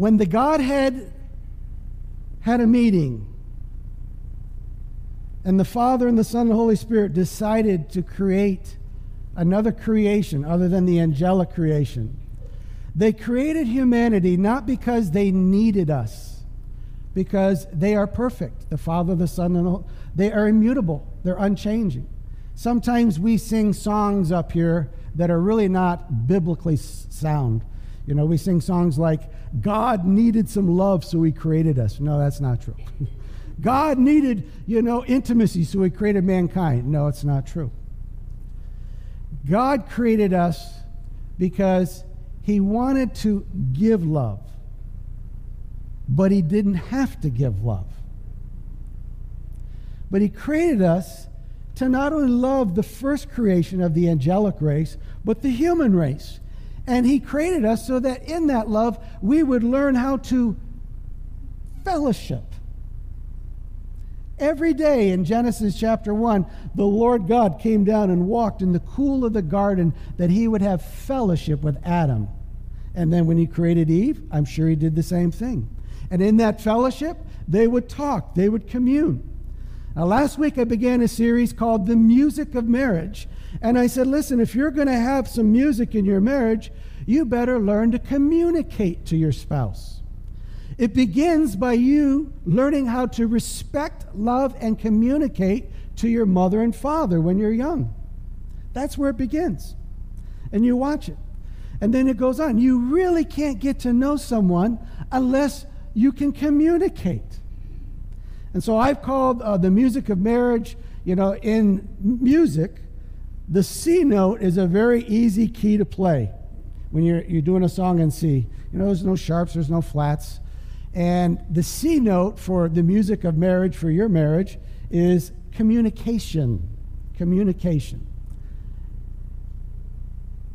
When the Godhead had a meeting, and the Father and the Son and the Holy Spirit decided to create another creation other than the angelic creation. They created humanity not because they needed us, because they are perfect. The Father, the Son, and the Holy, they are immutable. They're unchanging. Sometimes we sing songs up here that are really not biblically sound. You know, we sing songs like, God needed some love, so he created us. No, that's not true. God needed, you know, intimacy, so he created mankind. No, it's not true. God created us because he wanted to give love, but he didn't have to give love. But he created us to not only love the first creation of the angelic race, but the human race. And he created us so that in that love we would learn how to fellowship. Every day in Genesis chapter 1, the Lord God came down and walked in the cool of the garden that he would have fellowship with Adam. And then when he created Eve, I'm sure he did the same thing. And in that fellowship, they would talk, they would commune. Now, last week I began a series called The Music of Marriage. And I said, listen, if you're going to have some music in your marriage, you better learn to communicate to your spouse. It begins by you learning how to respect, love, and communicate to your mother and father when you're young. That's where it begins. And you watch it. And then it goes on. You really can't get to know someone unless you can communicate. And so I've called uh, the music of marriage, you know, in music, the C note is a very easy key to play when you're, you're doing a song in C. You know, there's no sharps, there's no flats. And the C note for the music of marriage, for your marriage, is communication. Communication.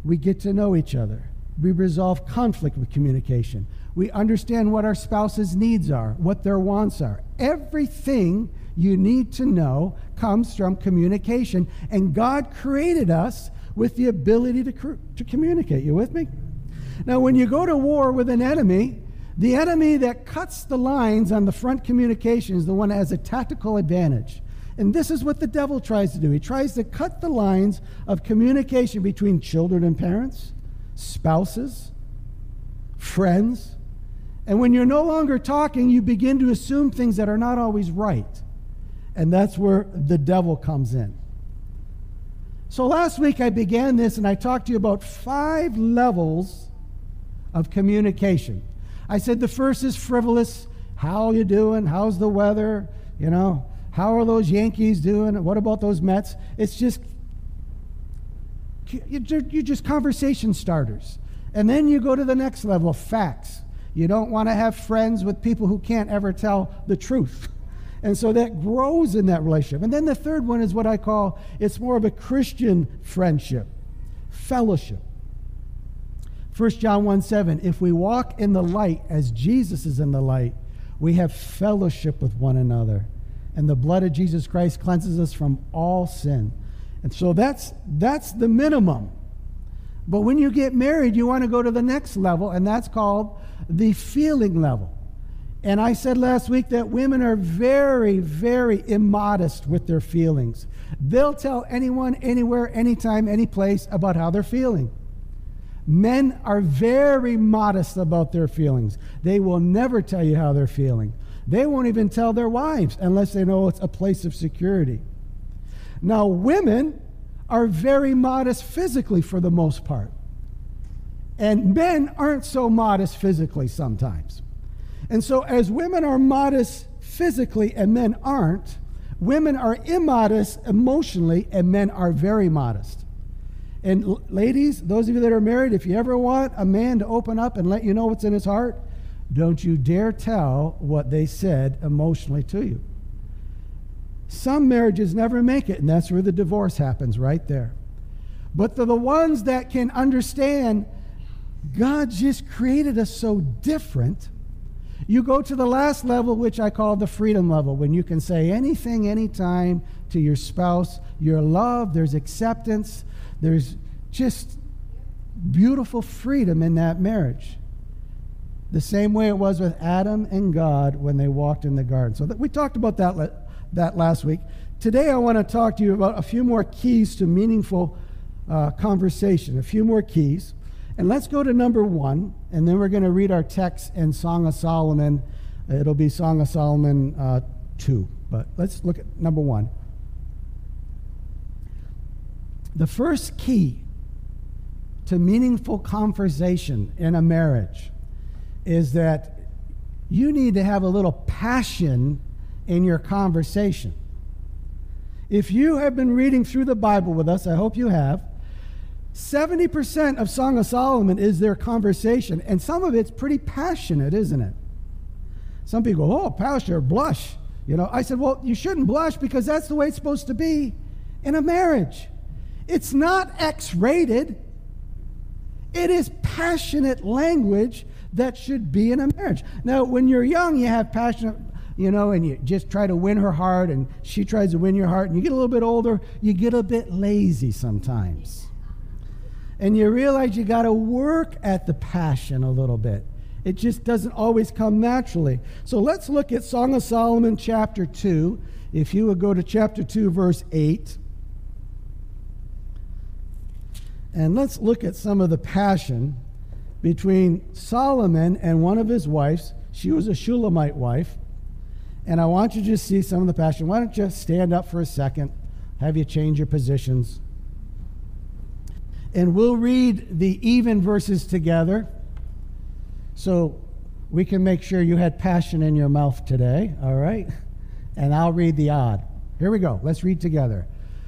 We get to know each other. We resolve conflict with communication. We understand what our spouse's needs are, what their wants are. Everything you need to know comes from communication. And God created us with the ability to, to communicate. You with me? Now, when you go to war with an enemy, the enemy that cuts the lines on the front communication is the one that has a tactical advantage. And this is what the devil tries to do. He tries to cut the lines of communication between children and parents, spouses, friends, and when you're no longer talking, you begin to assume things that are not always right. And that's where the devil comes in. So last week I began this and I talked to you about five levels of communication. I said the first is frivolous. How are you doing? How's the weather? You know, how are those Yankees doing? What about those Mets? It's just you're just conversation starters. And then you go to the next level, facts. You don't want to have friends with people who can't ever tell the truth. And so that grows in that relationship. And then the third one is what I call it's more of a Christian friendship, fellowship. 1 John 1 7, if we walk in the light as Jesus is in the light, we have fellowship with one another. And the blood of Jesus Christ cleanses us from all sin. And so that's that's the minimum. But when you get married, you want to go to the next level, and that's called the feeling level. And I said last week that women are very, very immodest with their feelings. They'll tell anyone, anywhere, anytime, any place about how they're feeling. Men are very modest about their feelings. They will never tell you how they're feeling. They won't even tell their wives unless they know it's a place of security. Now, women are very modest physically for the most part. And men aren't so modest physically sometimes. And so, as women are modest physically and men aren't, women are immodest emotionally and men are very modest. And l- ladies, those of you that are married, if you ever want a man to open up and let you know what's in his heart, don't you dare tell what they said emotionally to you. Some marriages never make it, and that's where the divorce happens, right there. But the, the ones that can understand God just created us so different. You go to the last level, which I call the freedom level, when you can say anything, anytime to your spouse. Your love, there's acceptance, there's just beautiful freedom in that marriage. the same way it was with Adam and God when they walked in the garden. So that we talked about that, that last week. Today, I want to talk to you about a few more keys to meaningful uh, conversation, a few more keys. And let's go to number one, and then we're going to read our text in Song of Solomon. It'll be Song of Solomon uh, 2. But let's look at number one. The first key to meaningful conversation in a marriage is that you need to have a little passion in your conversation. If you have been reading through the Bible with us, I hope you have, 70% of Song of Solomon is their conversation, and some of it's pretty passionate, isn't it? Some people go, oh, pastor, blush. You know, I said, well, you shouldn't blush because that's the way it's supposed to be in a marriage. It's not X rated, it is passionate language that should be in a marriage. Now, when you're young, you have passionate, you know, and you just try to win her heart, and she tries to win your heart, and you get a little bit older, you get a bit lazy sometimes. And you realize you got to work at the passion a little bit. It just doesn't always come naturally. So let's look at Song of Solomon, chapter 2. If you would go to chapter 2, verse 8. And let's look at some of the passion between Solomon and one of his wives. She was a Shulamite wife. And I want you to just see some of the passion. Why don't you stand up for a second? Have you change your positions? And we'll read the even verses together so we can make sure you had passion in your mouth today, all right? And I'll read the odd. Here we go. Let's read together.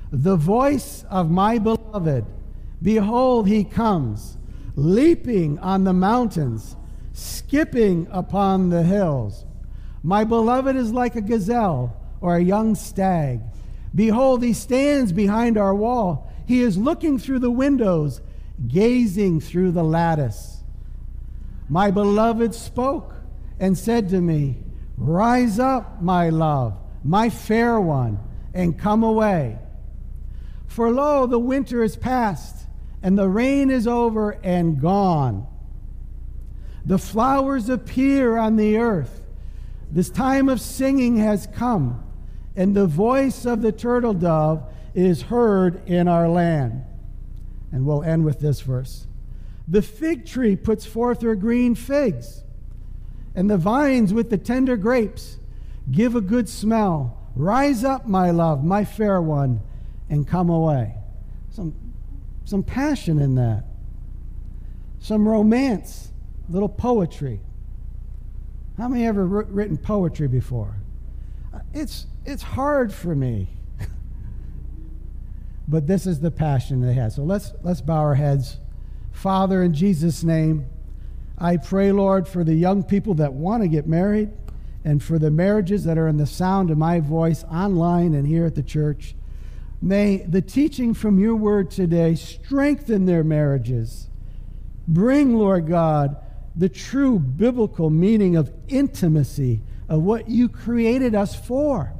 The voice of my beloved, behold, he comes leaping on the mountains, skipping upon the hills. My beloved is like a gazelle or a young stag. Behold, he stands behind our wall. He is looking through the windows, gazing through the lattice. My beloved spoke and said to me, Rise up, my love, my fair one, and come away. For lo, the winter is past and the rain is over and gone. The flowers appear on the earth. This time of singing has come, and the voice of the turtle dove is heard in our land. And we'll end with this verse. The fig tree puts forth her green figs, and the vines with the tender grapes give a good smell. Rise up, my love, my fair one, and come away. Some some passion in that, some romance, little poetry. How many ever written poetry before? It's, it's hard for me. But this is the passion they had. So let's, let's bow our heads. Father, in Jesus' name, I pray, Lord, for the young people that want to get married and for the marriages that are in the sound of my voice online and here at the church. May the teaching from your word today strengthen their marriages. Bring, Lord God, the true biblical meaning of intimacy, of what you created us for.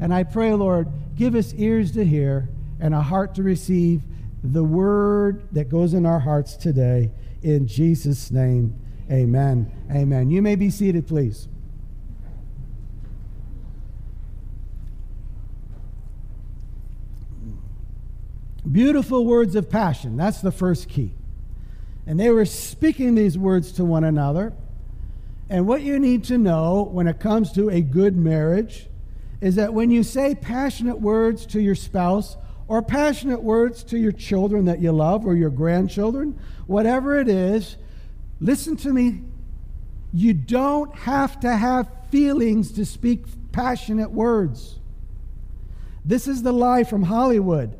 And I pray, Lord, give us ears to hear and a heart to receive the word that goes in our hearts today. In Jesus' name, amen. Amen. You may be seated, please. Beautiful words of passion. That's the first key. And they were speaking these words to one another. And what you need to know when it comes to a good marriage is that when you say passionate words to your spouse or passionate words to your children that you love or your grandchildren, whatever it is, listen to me. You don't have to have feelings to speak passionate words. This is the lie from Hollywood.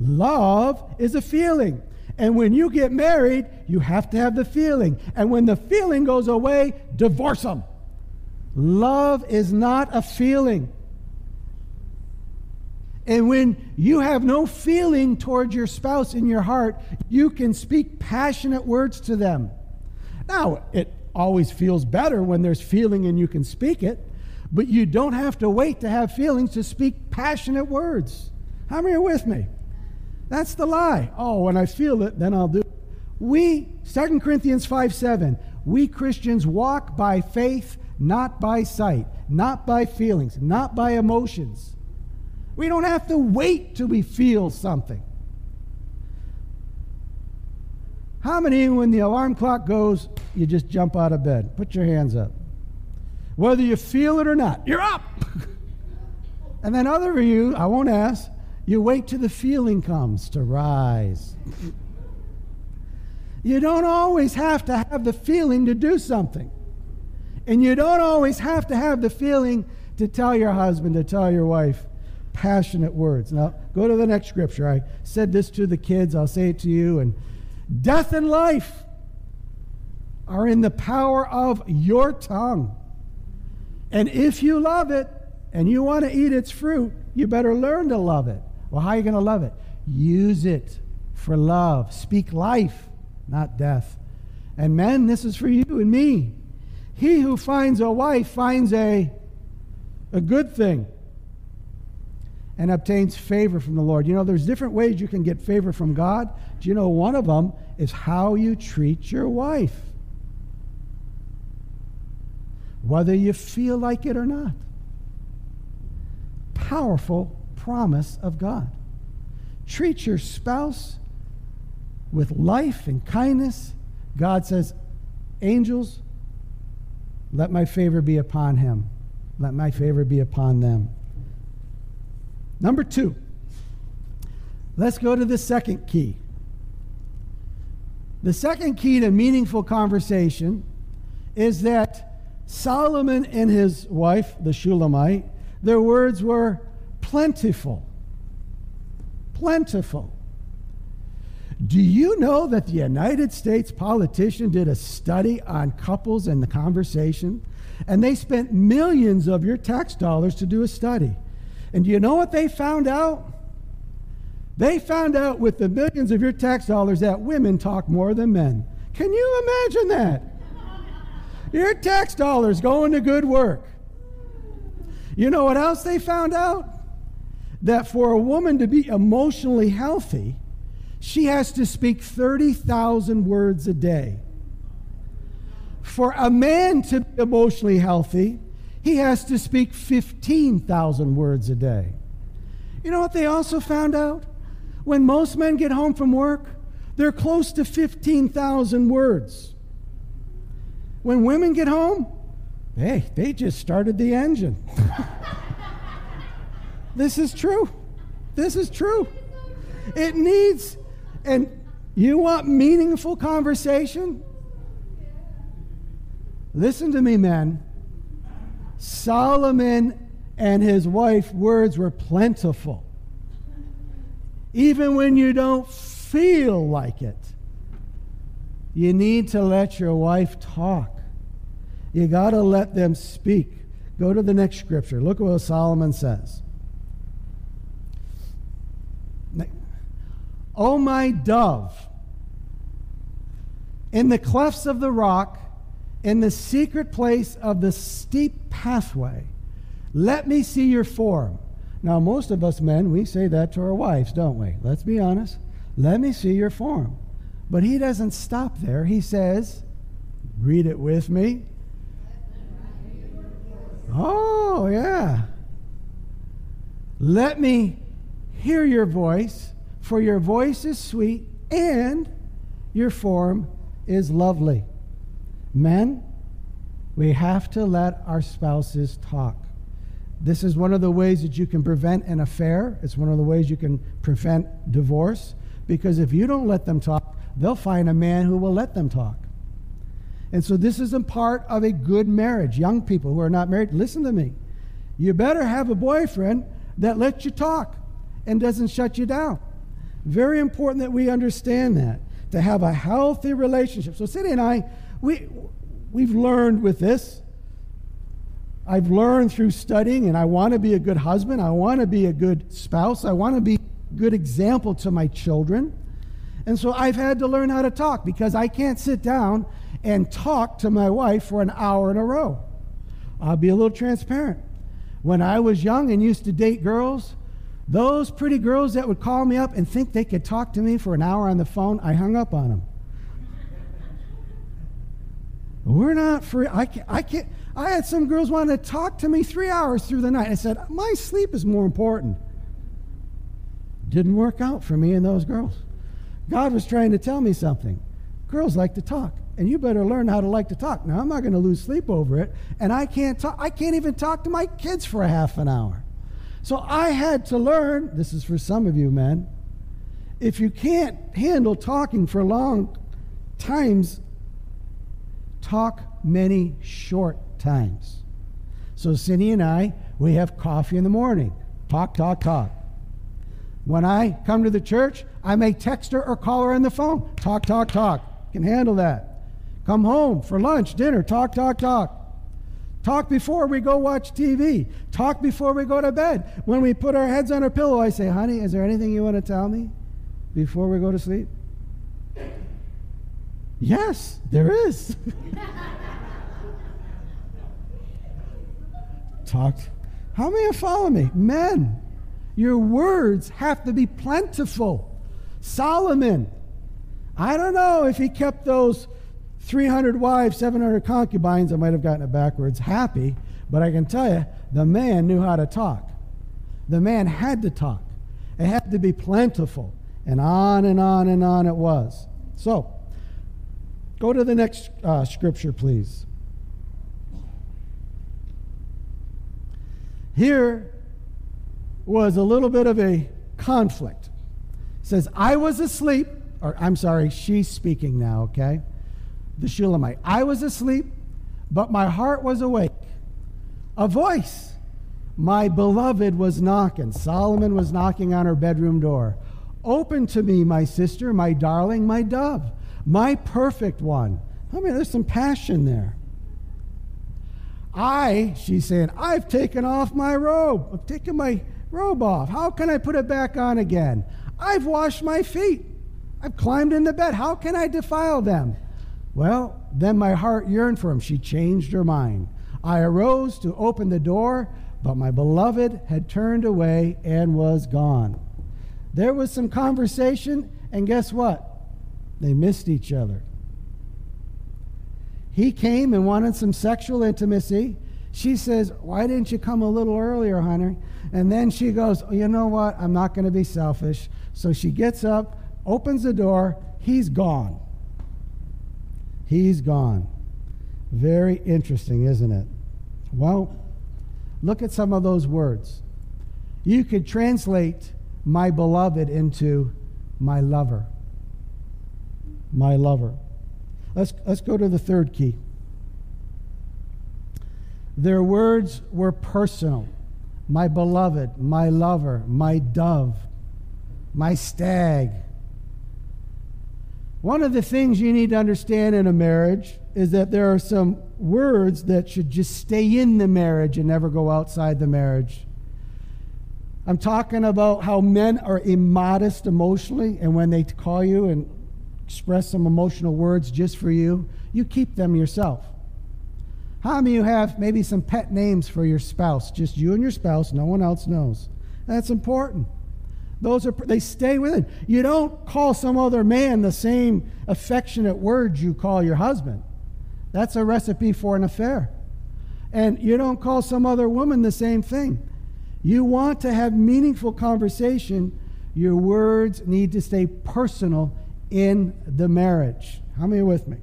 Love is a feeling. And when you get married, you have to have the feeling. And when the feeling goes away, divorce them. Love is not a feeling. And when you have no feeling towards your spouse in your heart, you can speak passionate words to them. Now, it always feels better when there's feeling and you can speak it, but you don't have to wait to have feelings to speak passionate words. How many are with me? That's the lie. Oh, when I feel it, then I'll do it. We, 2 Corinthians 5 7, we Christians walk by faith, not by sight, not by feelings, not by emotions. We don't have to wait till we feel something. How many, when the alarm clock goes, you just jump out of bed? Put your hands up. Whether you feel it or not, you're up. and then other of you, I won't ask, you wait till the feeling comes to rise. you don't always have to have the feeling to do something. And you don't always have to have the feeling to tell your husband, to tell your wife passionate words. Now, go to the next scripture. I said this to the kids, I'll say it to you. And death and life are in the power of your tongue. And if you love it and you want to eat its fruit, you better learn to love it. Well, how are you going to love it? Use it for love. Speak life, not death. And men, this is for you and me. He who finds a wife finds a, a good thing and obtains favor from the Lord. You know, there's different ways you can get favor from God. Do you know one of them is how you treat your wife? Whether you feel like it or not. Powerful promise of God. Treat your spouse with life and kindness. God says, Angels, let my favor be upon him. Let my favor be upon them. Number two, let's go to the second key. The second key to meaningful conversation is that Solomon and his wife, the Shulamite, their words were plentiful. Plentiful. Do you know that the United States politician did a study on couples and the conversation? And they spent millions of your tax dollars to do a study. And do you know what they found out? They found out with the millions of your tax dollars that women talk more than men. Can you imagine that? Your tax dollars going to good work. You know what else they found out? That for a woman to be emotionally healthy, she has to speak 30,000 words a day. For a man to be emotionally healthy, he has to speak 15,000 words a day. You know what they also found out? When most men get home from work, they're close to 15,000 words. When women get home, hey, they just started the engine. this is true. This is true. It needs, and you want meaningful conversation? Listen to me, men. Solomon and his wife words were plentiful. Even when you don't feel like it, you need to let your wife talk. You got to let them speak. Go to the next scripture. Look at what Solomon says. O my dove, in the clefts of the rock, in the secret place of the steep pathway. Let me see your form. Now, most of us men, we say that to our wives, don't we? Let's be honest. Let me see your form. But he doesn't stop there. He says, read it with me. Oh, yeah. Let me hear your voice, for your voice is sweet and your form is lovely. Men, we have to let our spouses talk. This is one of the ways that you can prevent an affair. It's one of the ways you can prevent divorce. Because if you don't let them talk, they'll find a man who will let them talk. And so this is a part of a good marriage. Young people who are not married, listen to me. You better have a boyfriend that lets you talk and doesn't shut you down. Very important that we understand that to have a healthy relationship. So Cindy and I, we, we've learned with this. I've learned through studying, and I want to be a good husband. I want to be a good spouse. I want to be a good example to my children. And so I've had to learn how to talk because I can't sit down and talk to my wife for an hour in a row. I'll be a little transparent. When I was young and used to date girls, those pretty girls that would call me up and think they could talk to me for an hour on the phone, I hung up on them. We're not free. I can't, I can't. I had some girls want to talk to me three hours through the night. I said, My sleep is more important. Didn't work out for me and those girls. God was trying to tell me something. Girls like to talk, and you better learn how to like to talk. Now, I'm not going to lose sleep over it, and I can't talk. I can't even talk to my kids for a half an hour. So I had to learn this is for some of you men. If you can't handle talking for long times, talk many short times. So Cindy and I, we have coffee in the morning. Talk, talk, talk. When I come to the church, I may text her or call her on the phone. Talk, talk, talk. Can handle that. Come home for lunch, dinner. Talk, talk, talk. Talk before we go watch TV. Talk before we go to bed. When we put our heads on our pillow, I say, honey, is there anything you want to tell me before we go to sleep? Yes, there is. Talked. How many follow me? Men. Your words have to be plentiful. Solomon, I don't know if he kept those 300 wives, 700 concubines, I might have gotten it backwards, happy, but I can tell you, the man knew how to talk. The man had to talk. It had to be plentiful. And on and on and on it was. So, go to the next uh, scripture, please. Here, was a little bit of a conflict. It says, I was asleep, or I'm sorry, she's speaking now, okay? The Shulamite. I was asleep, but my heart was awake. A voice. My beloved was knocking. Solomon was knocking on her bedroom door. Open to me, my sister, my darling, my dove, my perfect one. I mean, there's some passion there. I, she's saying, I've taken off my robe. I've taken my robe off. How can I put it back on again? I've washed my feet. I've climbed in the bed. How can I defile them? Well, then my heart yearned for him. She changed her mind. I arose to open the door, but my beloved had turned away and was gone. There was some conversation, and guess what? They missed each other. He came and wanted some sexual intimacy. She says, Why didn't you come a little earlier, honey? And then she goes, oh, You know what? I'm not going to be selfish. So she gets up, opens the door. He's gone. He's gone. Very interesting, isn't it? Well, look at some of those words. You could translate my beloved into my lover. My lover. Let's, let's go to the third key. Their words were personal my beloved, my lover, my dove, my stag. One of the things you need to understand in a marriage is that there are some words that should just stay in the marriage and never go outside the marriage. I'm talking about how men are immodest emotionally, and when they call you and express some emotional words just for you, you keep them yourself. How many of you have maybe some pet names for your spouse? Just you and your spouse, no one else knows. That's important. Those are they stay within. You don't call some other man the same affectionate words you call your husband. That's a recipe for an affair. And you don't call some other woman the same thing. You want to have meaningful conversation, your words need to stay personal in the marriage. How many with me?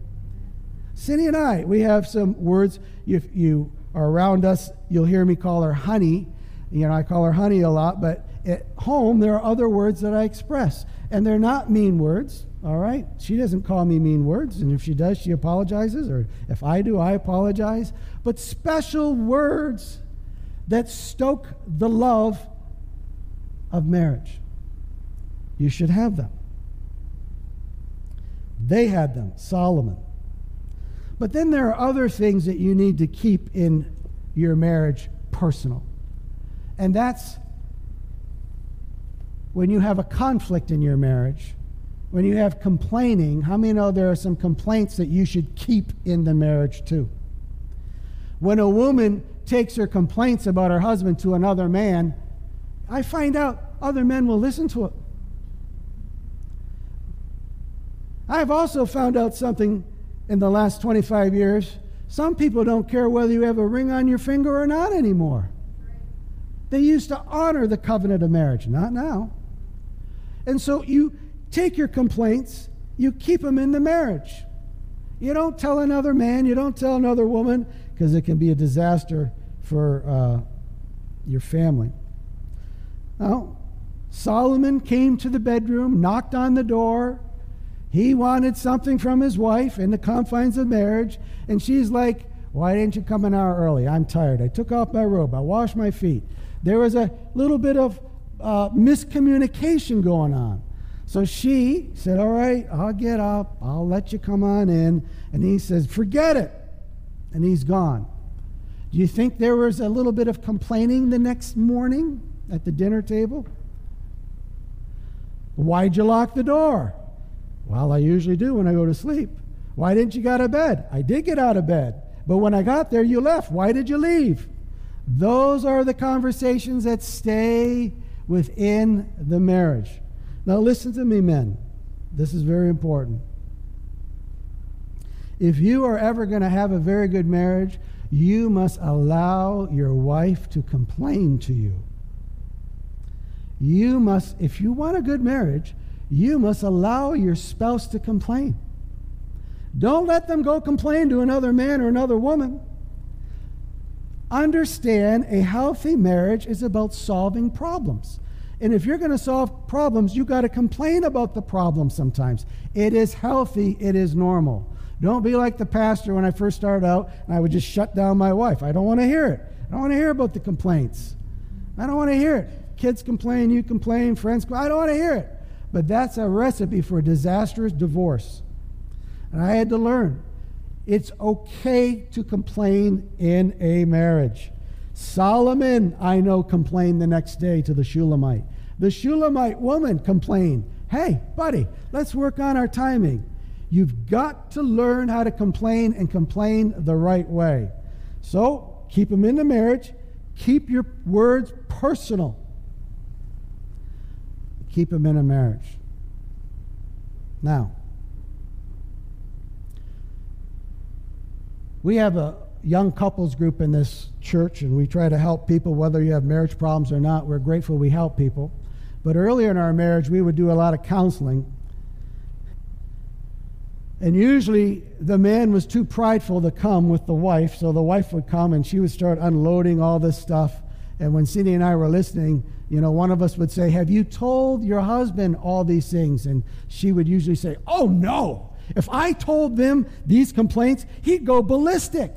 Cindy and I, we have some words. If you are around us, you'll hear me call her honey. You know, I call her honey a lot, but at home, there are other words that I express. And they're not mean words, all right? She doesn't call me mean words, and if she does, she apologizes, or if I do, I apologize. But special words that stoke the love of marriage. You should have them. They had them, Solomon. But then there are other things that you need to keep in your marriage personal. And that's when you have a conflict in your marriage, when you have complaining, how many know there are some complaints that you should keep in the marriage too? When a woman takes her complaints about her husband to another man, I find out other men will listen to it. I've also found out something in the last 25 years, Some people don't care whether you have a ring on your finger or not anymore. They used to honor the covenant of marriage, not now. And so you take your complaints, you keep them in the marriage. You don't tell another man, you don't tell another woman, because it can be a disaster for uh, your family. Now, Solomon came to the bedroom, knocked on the door. He wanted something from his wife in the confines of marriage, and she's like, Why didn't you come an hour early? I'm tired. I took off my robe. I washed my feet. There was a little bit of uh, miscommunication going on. So she said, All right, I'll get up. I'll let you come on in. And he says, Forget it. And he's gone. Do you think there was a little bit of complaining the next morning at the dinner table? Why'd you lock the door? Well, I usually do when I go to sleep. Why didn't you get out of bed? I did get out of bed. But when I got there, you left. Why did you leave? Those are the conversations that stay within the marriage. Now, listen to me, men. This is very important. If you are ever going to have a very good marriage, you must allow your wife to complain to you. You must, if you want a good marriage, you must allow your spouse to complain. Don't let them go complain to another man or another woman. Understand a healthy marriage is about solving problems. And if you're going to solve problems, you got to complain about the problem sometimes. It is healthy, it is normal. Don't be like the pastor when I first started out and I would just shut down my wife. I don't want to hear it. I don't want to hear about the complaints. I don't want to hear it. Kids complain, you complain, friends complain. I don't want to hear it. But that's a recipe for a disastrous divorce. And I had to learn it's okay to complain in a marriage. Solomon, I know, complained the next day to the Shulamite. The Shulamite woman complained, Hey, buddy, let's work on our timing. You've got to learn how to complain and complain the right way. So keep them in the marriage, keep your words personal. Keep them in a marriage. Now, we have a young couples group in this church, and we try to help people, whether you have marriage problems or not. We're grateful we help people. But earlier in our marriage, we would do a lot of counseling. And usually the man was too prideful to come with the wife, so the wife would come and she would start unloading all this stuff. And when Cindy and I were listening, you know, one of us would say, Have you told your husband all these things? And she would usually say, Oh, no. If I told them these complaints, he'd go ballistic.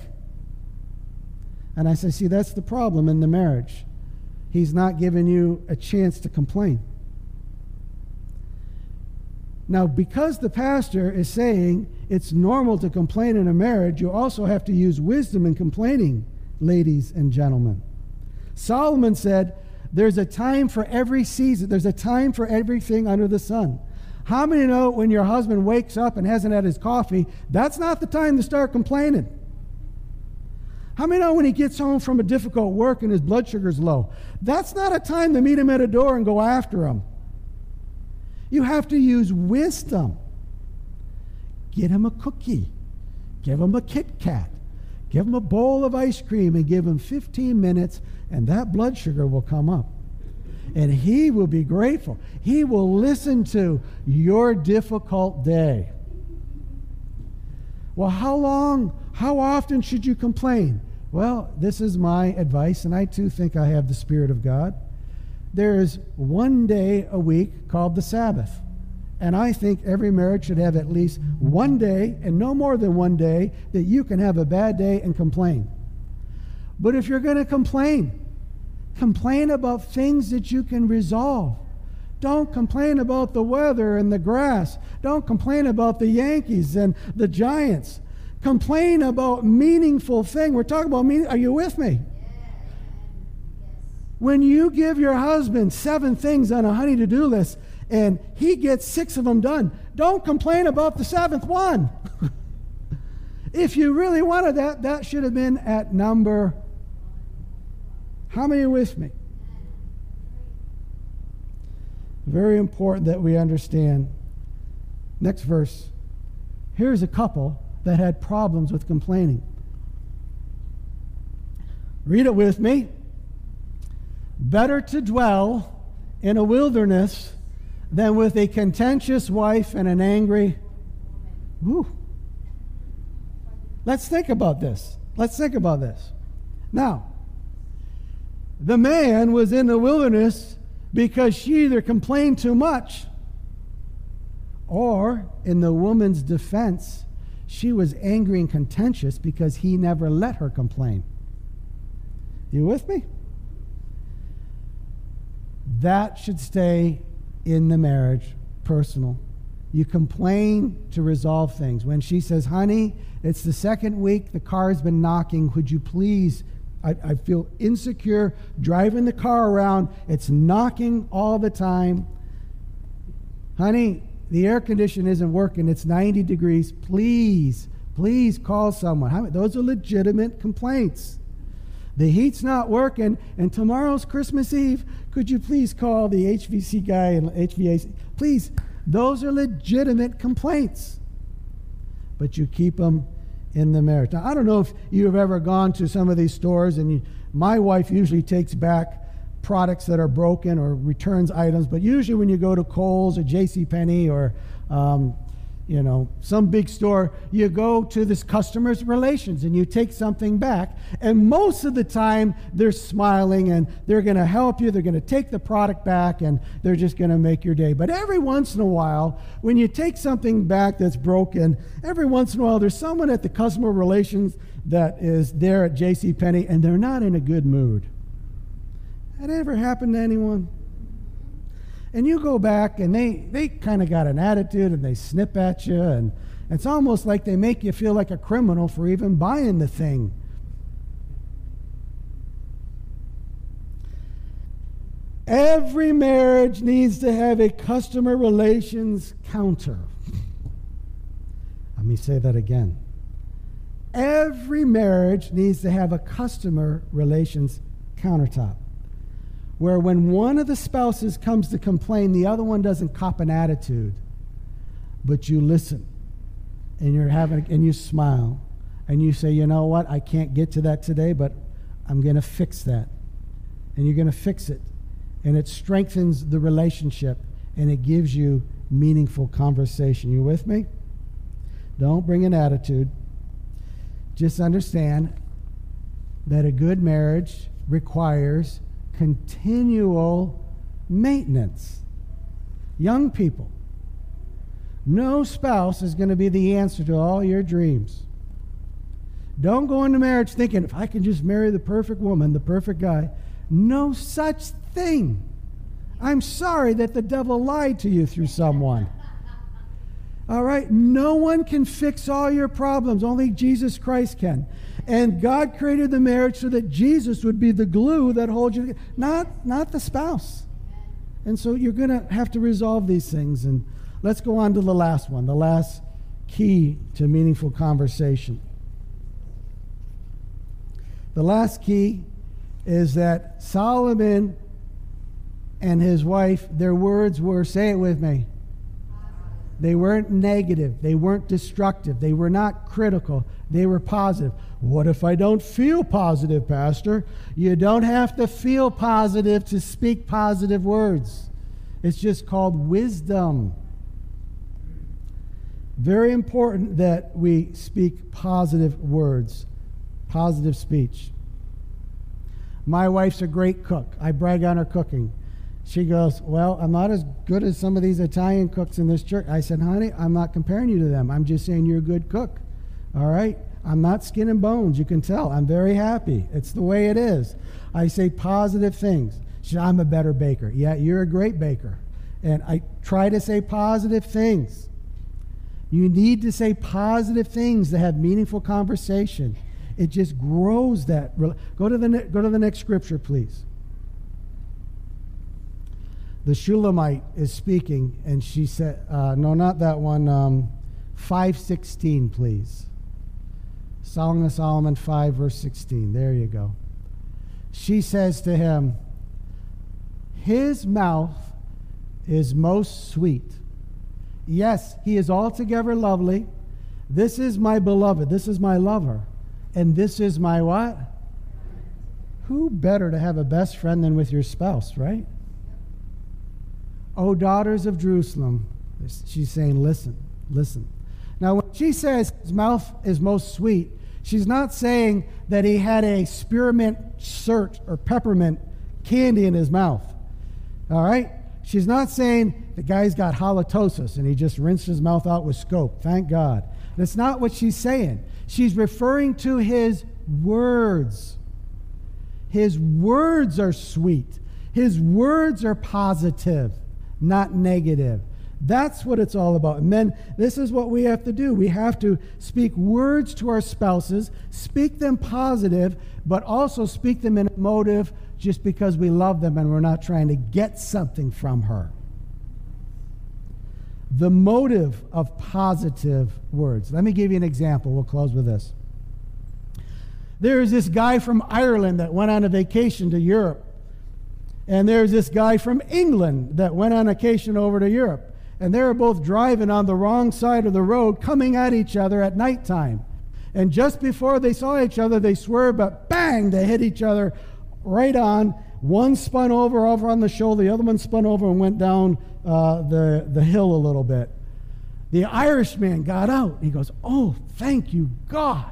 And I say, See, that's the problem in the marriage. He's not giving you a chance to complain. Now, because the pastor is saying it's normal to complain in a marriage, you also have to use wisdom in complaining, ladies and gentlemen. Solomon said, There's a time for every season, there's a time for everything under the sun. How many know when your husband wakes up and hasn't had his coffee, that's not the time to start complaining? How many know when he gets home from a difficult work and his blood sugar's low? That's not a time to meet him at a door and go after him. You have to use wisdom. Get him a cookie, give him a Kit Kat, give him a bowl of ice cream, and give him 15 minutes, and that blood sugar will come up. And he will be grateful. He will listen to your difficult day. Well, how long, how often should you complain? Well, this is my advice, and I too think I have the Spirit of God. There is one day a week called the Sabbath. And I think every marriage should have at least one day, and no more than one day, that you can have a bad day and complain. But if you're going to complain, complain about things that you can resolve. Don't complain about the weather and the grass. Don't complain about the Yankees and the Giants. Complain about meaningful thing. We're talking about meaning. Are you with me? When you give your husband seven things on a honey to do list and he gets six of them done, don't complain about the seventh one. if you really wanted that, that should have been at number. How many are with me? Very important that we understand. Next verse. Here's a couple that had problems with complaining. Read it with me. Better to dwell in a wilderness than with a contentious wife and an angry. Let's think about this. Let's think about this. Now, the man was in the wilderness because she either complained too much or, in the woman's defense, she was angry and contentious because he never let her complain. You with me? That should stay in the marriage, personal. You complain to resolve things. When she says, honey, it's the second week, the car's been knocking, would you please? I, I feel insecure driving the car around, it's knocking all the time. Honey, the air condition isn't working, it's 90 degrees. Please, please call someone. Those are legitimate complaints. The heat's not working, and tomorrow's Christmas Eve. Could you please call the HVC guy and HVAC? Please, those are legitimate complaints. But you keep them in the marriage. Now, I don't know if you've ever gone to some of these stores, and you, my wife usually takes back products that are broken or returns items, but usually when you go to Kohl's or J.C. Penney or um, you know, some big store, you go to this customer's relations and you take something back. And most of the time, they're smiling and they're going to help you. They're going to take the product back and they're just going to make your day. But every once in a while, when you take something back that's broken, every once in a while, there's someone at the customer relations that is there at J.C. Penney and they're not in a good mood. That ever happened to anyone? And you go back and they, they kind of got an attitude and they snip at you and it's almost like they make you feel like a criminal for even buying the thing. Every marriage needs to have a customer relations counter. Let me say that again. Every marriage needs to have a customer relations countertop where when one of the spouses comes to complain, the other one doesn't cop an attitude, but you listen and you're having and you smile and you say, you know what, I can't get to that today, but I'm going to fix that. And you're going to fix it. And it strengthens the relationship and it gives you meaningful conversation. You with me? Don't bring an attitude. Just understand that a good marriage requires continual maintenance. Young people, no spouse is going to be the answer to all your dreams. Don't go into marriage thinking, if I can just marry the perfect woman, the perfect guy. No such thing. I'm sorry that the devil lied to you through someone. All right? No one can fix all your problems, only Jesus Christ can. And God created the marriage so that Jesus would be the glue that holds you together, not, not the spouse. And so you're going to have to resolve these things. And let's go on to the last one, the last key to meaningful conversation. The last key is that Solomon and his wife, their words were, say it with me, they weren't negative. They weren't destructive. They were not critical. They were positive. What if I don't feel positive, Pastor? You don't have to feel positive to speak positive words. It's just called wisdom. Very important that we speak positive words, positive speech. My wife's a great cook. I brag on her cooking. She goes, Well, I'm not as good as some of these Italian cooks in this church. I said, Honey, I'm not comparing you to them. I'm just saying you're a good cook. All right? I'm not skin and bones. You can tell. I'm very happy. It's the way it is. I say positive things. She said, I'm a better baker. Yeah, you're a great baker. And I try to say positive things. You need to say positive things to have meaningful conversation. It just grows that. Go to the, go to the next scripture, please the Shulamite is speaking, and she said, uh, no, not that one, um, 516, please. Song of Solomon 5, verse 16. There you go. She says to him, His mouth is most sweet. Yes, he is altogether lovely. This is my beloved. This is my lover. And this is my what? who better to have a best friend than with your spouse, right? O daughters of Jerusalem, she's saying, listen, listen. Now, when she says his mouth is most sweet, she's not saying that he had a spearmint cert or peppermint candy in his mouth. All right? She's not saying the guy's got halitosis and he just rinsed his mouth out with scope. Thank God. That's not what she's saying. She's referring to his words. His words are sweet. His words are positive, not negative. That's what it's all about. And then this is what we have to do. We have to speak words to our spouses, speak them positive, but also speak them in a motive just because we love them and we're not trying to get something from her. The motive of positive words. Let me give you an example. We'll close with this. There's this guy from Ireland that went on a vacation to Europe. And there's this guy from England that went on vacation over to Europe. And they were both driving on the wrong side of the road, coming at each other at nighttime. And just before they saw each other, they swerved, but bang, they hit each other right on. One spun over, over on the shoulder. The other one spun over and went down uh, the, the hill a little bit. The Irishman got out. He goes, Oh, thank you, God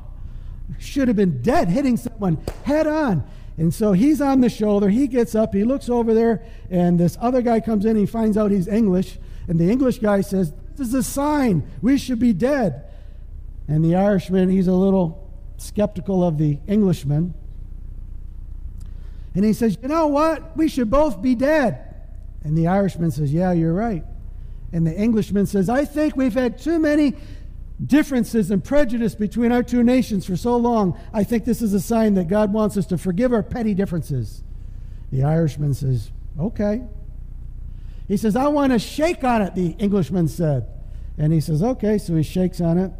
should have been dead, hitting someone head on. And so he's on the shoulder. He gets up. He looks over there, and this other guy comes in. He finds out he's English. And the English guy says, This is a sign. We should be dead. And the Irishman, he's a little skeptical of the Englishman. And he says, You know what? We should both be dead. And the Irishman says, Yeah, you're right. And the Englishman says, I think we've had too many differences and prejudice between our two nations for so long, I think this is a sign that God wants us to forgive our petty differences. The Irishman says, Okay. He says, I want to shake on it, the Englishman said. And he says, Okay. So he shakes on it.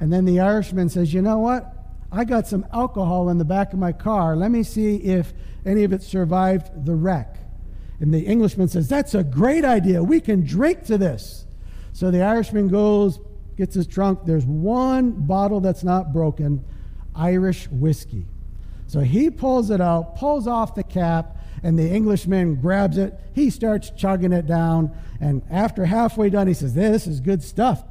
And then the Irishman says, You know what? I got some alcohol in the back of my car. Let me see if any of it survived the wreck. And the Englishman says, That's a great idea. We can drink to this. So the Irishman goes, gets his trunk. There's one bottle that's not broken Irish whiskey. So he pulls it out, pulls off the cap, and the Englishman grabs it. He starts chugging it down. And after halfway done, he says, This is good stuff.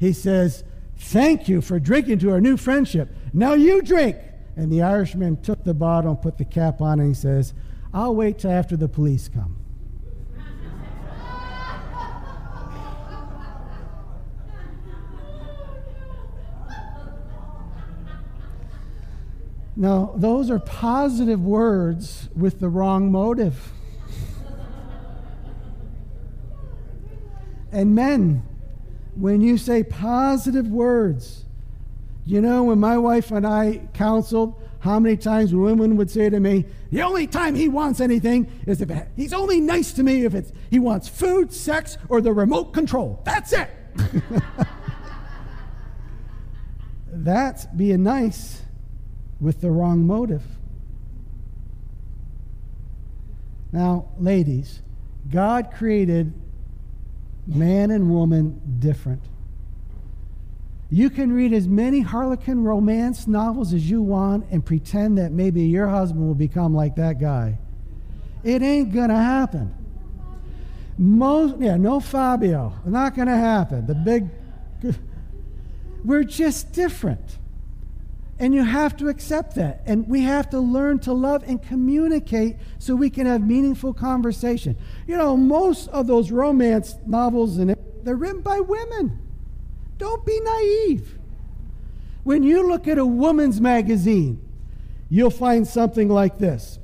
He says, Thank you for drinking to our new friendship. Now you drink. And the Irishman took the bottle and put the cap on, and he says, I'll wait till after the police come. Now, those are positive words with the wrong motive. and men, when you say positive words, you know, when my wife and I counseled, how many times women would say to me, the only time he wants anything is if it, he's only nice to me if it's, he wants food, sex, or the remote control. That's it. That's being nice with the wrong motive. Now, ladies, God created man and woman different. You can read as many Harlequin romance novels as you want and pretend that maybe your husband will become like that guy. It ain't to happen. Most, yeah, no Fabio. Not to happen. The big. We're just different. And you have to accept that. And we have to learn to love and communicate so we can have meaningful conversation. You know, most of those romance novels and they're written by women. Don't be naive. When you look at a woman's magazine, you'll find something like this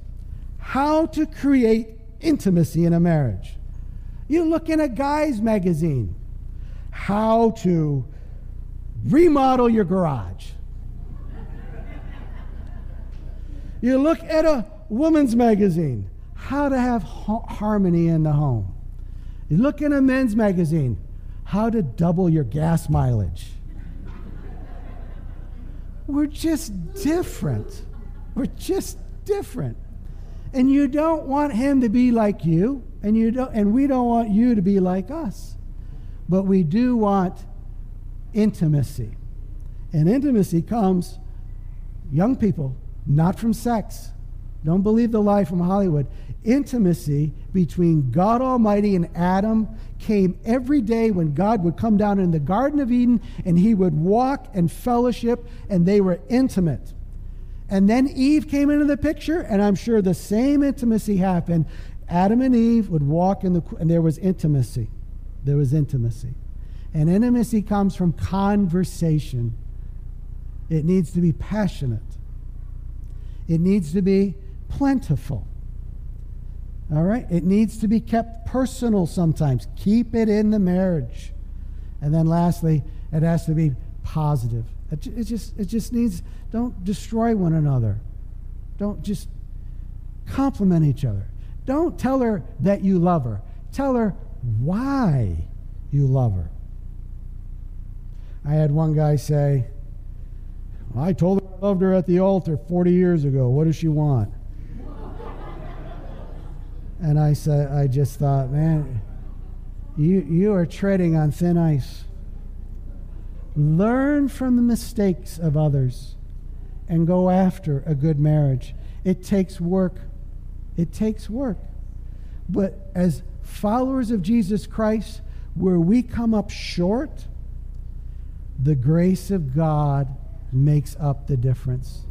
How to create intimacy in a marriage. You look in a guy's magazine, How to remodel your garage You look at a woman's magazine, how to have harmony in the home. You look in a men's magazine, how to double your gas mileage. We're just different. We're just different. And you don't want him to be like you, and you don't and we don't want you to be like us. But we do want intimacy. And intimacy comes young people not from sex, Don't believe the lie from Hollywood. Intimacy between God Almighty and Adam came every day when God would come down in the Garden of Eden and he would walk and fellowship, and they were intimate. And then Eve came into the picture, and I'm sure the same intimacy happened. Adam and Eve would walk in the, and there was intimacy. There was intimacy. And intimacy comes from conversation. It needs to be passionate. It needs to be plentiful. All right? It needs to be kept personal sometimes. Keep it in the marriage. And then lastly, it has to be positive. It, it just, it just needs, don't destroy one another. Don't just compliment each other. Don't tell her that you love her. Tell her why you love her. I had one guy say, I told her I loved her at the altar 40 years ago. What does she want? and I said, I just thought, man, you, you are treading on thin ice. Learn from the mistakes of others and go after a good marriage. It takes work. It takes work. But as followers of Jesus Christ, where we come up short, the grace of God makes up the difference.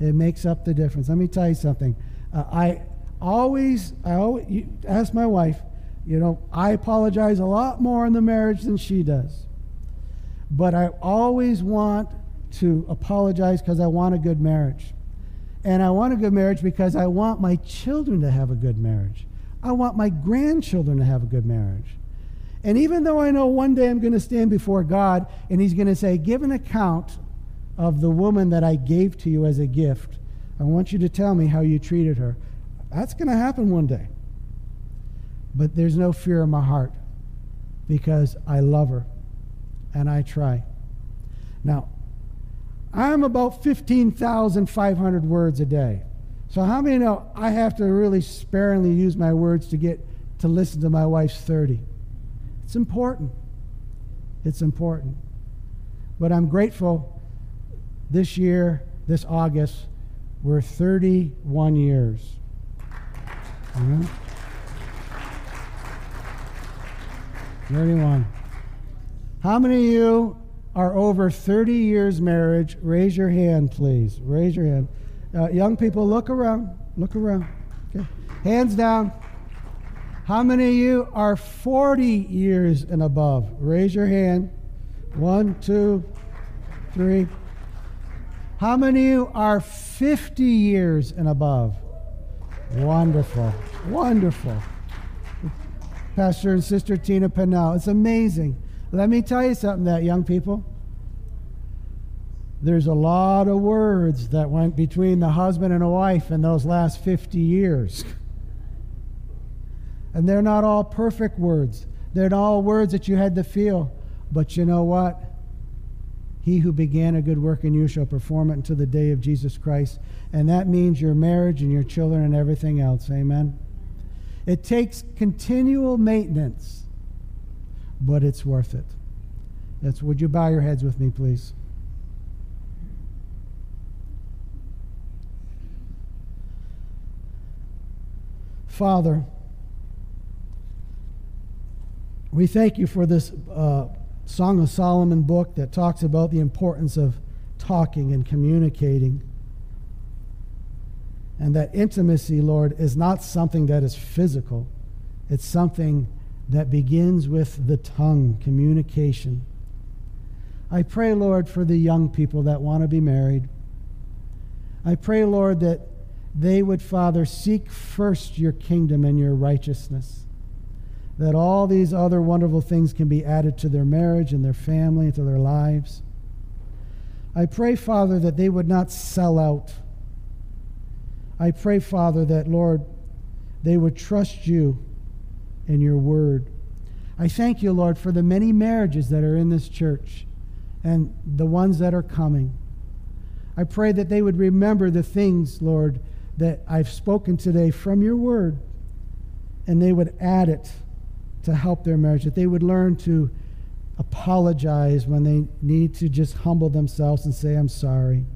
It makes up the difference. Let me tell you something. Uh, I always, I always ask my wife, you know, I apologize a lot more in the marriage than she does. But I always want to apologize because I want a good marriage. And I want a good marriage because I want my children to have a good marriage. I want my grandchildren to have a good marriage. And even though I know one day I'm going to stand before God and He's going to say, Give an account of the woman that I gave to you as a gift, I want you to tell me how you treated her. That's going to happen one day. But there's no fear in my heart because I love her and I try. Now, I'm about 15,500 words a day. So how many know I have to really sparingly use my words to get to listen to my wife's 30? It's important. It's important. But I'm grateful this year, this August, we're 31 years. Mm-hmm. 31. How many of you are over 30 years marriage? Raise your hand, please. Raise your hand. Uh, young people, look around. Look around. Okay. Hands down. How many of you are 40 years and above? Raise your hand. One, two, three. How many are 50 years and above? Wonderful. Wonderful. Pastor and Sister Tina Pennell. It's amazing. Let me tell you something, that young people. There's a lot of words that went between the husband and a wife in those last 50 years. And they're not all perfect words. They're not all words that you had to feel. But you know what? He who began a good work in you shall perform it until the day of Jesus Christ. And that means your marriage and your children and everything else. Amen. It takes continual maintenance, but it's worth it. That's, would you bow your heads with me, please? Father, we thank you for this uh, Song of Solomon book that talks about the importance of talking and communicating. And that intimacy, Lord, is not something that is physical, it's something that begins with the tongue, communication. I pray, Lord, for the young people that want to be married. I pray, Lord, that they would, Father, seek first your kingdom and your righteousness that all these other wonderful things can be added to their marriage and their family and to their lives. I pray, Father, that they would not sell out. I pray, Father, that, Lord, they would trust you and your word. I thank you, Lord, for the many marriages that are in this church and the ones that are coming. I pray that they would remember the things, Lord, that I've spoken today from your word, and they would add it to help their marriage, that they would learn to apologize when they need to just humble themselves and say, I'm sorry.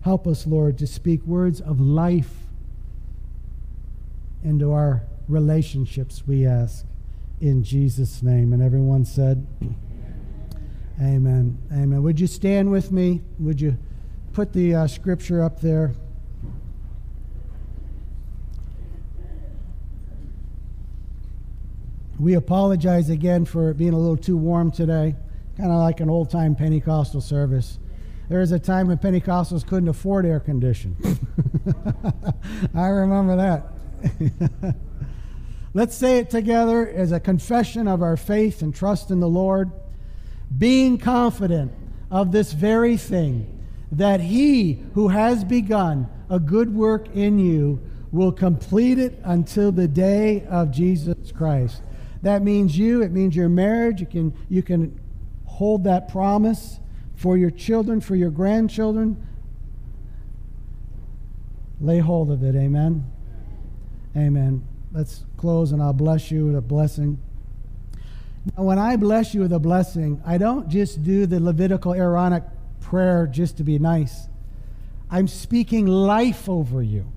Help us, Lord, to speak words of life into our relationships, we ask. In Jesus' name. And everyone said, Amen. Amen. Would you stand with me? Would you put the uh, scripture up there? We apologize again for being a little too warm today, kind of like an old time Pentecostal service. There was a time when Pentecostals couldn't afford air conditioning. I remember that. Let's say it together as a confession of our faith and trust in the Lord, being confident of this very thing, that He who has begun a good work in you will complete it until the day of Jesus Christ. That means you, it means your marriage. You can, you can hold that promise for your children, for your grandchildren. Lay hold of it. Amen. Amen. Let's close and I'll bless you with a blessing. Now, when I bless you with a blessing, I don't just do the Levitical Aaronic prayer just to be nice. I'm speaking life over you.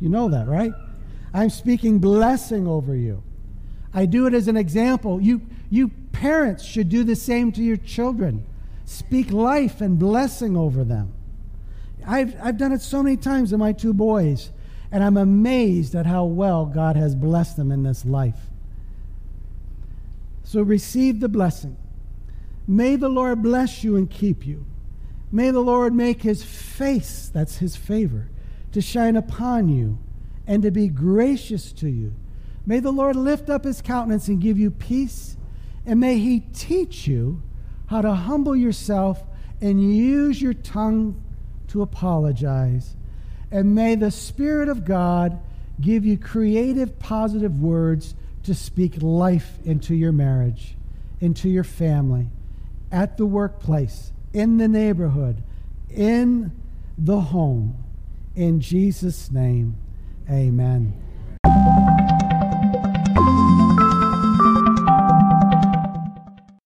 You know that, right? I'm speaking blessing over you. I do it as an example. You, you parents should do the same to your children. Speak life and blessing over them. I've, I've done it so many times with my two boys, and I'm amazed at how well God has blessed them in this life. So receive the blessing. May the Lord bless you and keep you. May the Lord make his face, that's his favor, to shine upon you and to be gracious to you. May the Lord lift up his countenance and give you peace. And may he teach you how to humble yourself and use your tongue to apologize. And may the Spirit of God give you creative, positive words to speak life into your marriage, into your family, at the workplace, in the neighborhood, in the home. In Jesus' name, amen.